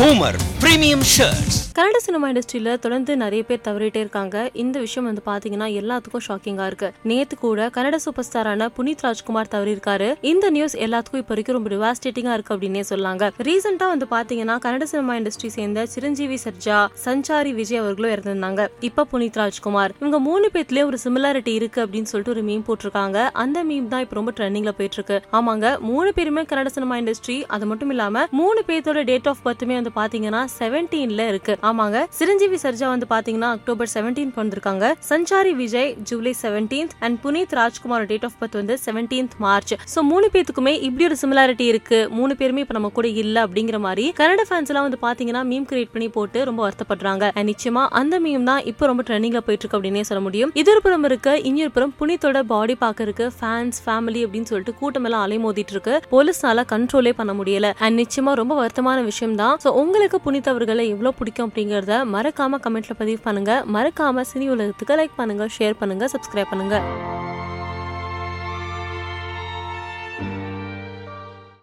Boomer premium shirts Kannada cinema இண்டஸ்ட்ரியில தொடர்ந்து நிறைய பேர் தவறிட்டே இருக்காங்க. இந்த விஷயம் வந்து பாத்தீங்கன்னா எல்லாத்துக்கும் ஷாக்கிங்கா இருக்கு. நேத்து கூட கன்னட சூப்பர் ஸ்டாரான புனித் ராஜ்குமார் தவறிருக்காரு இந்த நியூஸ் எல்லாத்துக்கும் இப்ப வரைக்கும் ரொம்ப டிவாஸ்டேட்டிங்கா இருக்கு அப்படின்னே சொல்லாங்க. ரீசெண்டா வந்து பாத்தீங்கன்னா கன்னட சினிமா இண்டஸ்ட்ரி சேர்ந்த சிரஞ்சீவி சர்ஜா சஞ்சாரி விஜய் அவர்களும் இறந்திருந்தாங்க. இப்ப புனித் ராஜ்குமார். இவங்க மூணு பேர்லயே ஒரு சிமிலாரிட்டி இருக்கு அப்படின்னு சொல்லிட்டு ஒரு மீம் போட்டிருக்காங்க. அந்த மீம் தான் இப்ப ரொம்ப ட்ரெண்டிங்ல போயிட்டு இருக்கு. ஆமாங்க மூணு பேருமே கன்னட சினிமா இண்டஸ்ட்ரி அது மட்டும் இல்லாம மூணு பேர்த்தோட டேட் ஆஃப் பர்த்துமே வந்து பாத்தீங்கன்னா செவன்டீன்ல இருக்கு. ஆமாங்க. சிரஞ்சீவி சர்ஜா வந்து பாத்தீங்கன்னா அக்டோபர் செவன்டீன் பிறந்திருக்காங்க Sanchari Vijay July seventeenth and Puneeth Rajkumar date of birth வந்து செவன்டீன்த் மார்ச். சோ மூணு பேத்துக்குமே இப்படி ஒரு சிமிலாரிட்டி இருக்கு. மூணு பேருமே இப்ப நம்ம கூட இல்ல அப்படிங்கிற மாதிரி கன்னட ஃபேன்ஸ் எல்லாம் வந்து பாத்தீங்கன்னா மீம் கிரியேட் பண்ணி போட்டு ரொம்ப வருத்தப்படுறாங்க. அண்ட் நிச்சயமா அந்த மீம் தான் இப்போ ரொம்ப ட்ரெண்டிங்ல போயிட்டு இருக்கு அப்படின்னே சொல்ல முடியும். இது ஒரு புறம் இருக்கு இன்னொரு புறம் புனித்தோட பாடி பாக்கறதுக்கு ஃபேன்ஸ் ஃபேமிலி அப்படின்னு சொல்லிட்டு கூட்டம் எல்லாம் அலைமோதிட்டு இருக்கு. போலீஸ்னால கண்ட்ரோலே பண்ண முடியல. அண்ட் நிச்சயமா ரொம்ப வருத்தமான விஷயம் தான். ஸோ உங்களுக்கு புனிதவர்களை எவ்வளோ எவ்வளவு பிடிக்கும் அப்படிங்கிறத மறக்காம கமெண்ட்டில் பதிவு பண்ணுங்க. மறக்காம சினி உலகத்துக்கு லைக் பண்ணுங்கள் ஷேர் பண்ணுங்க சப்ஸ்கிரைப் பண்ணுங்க.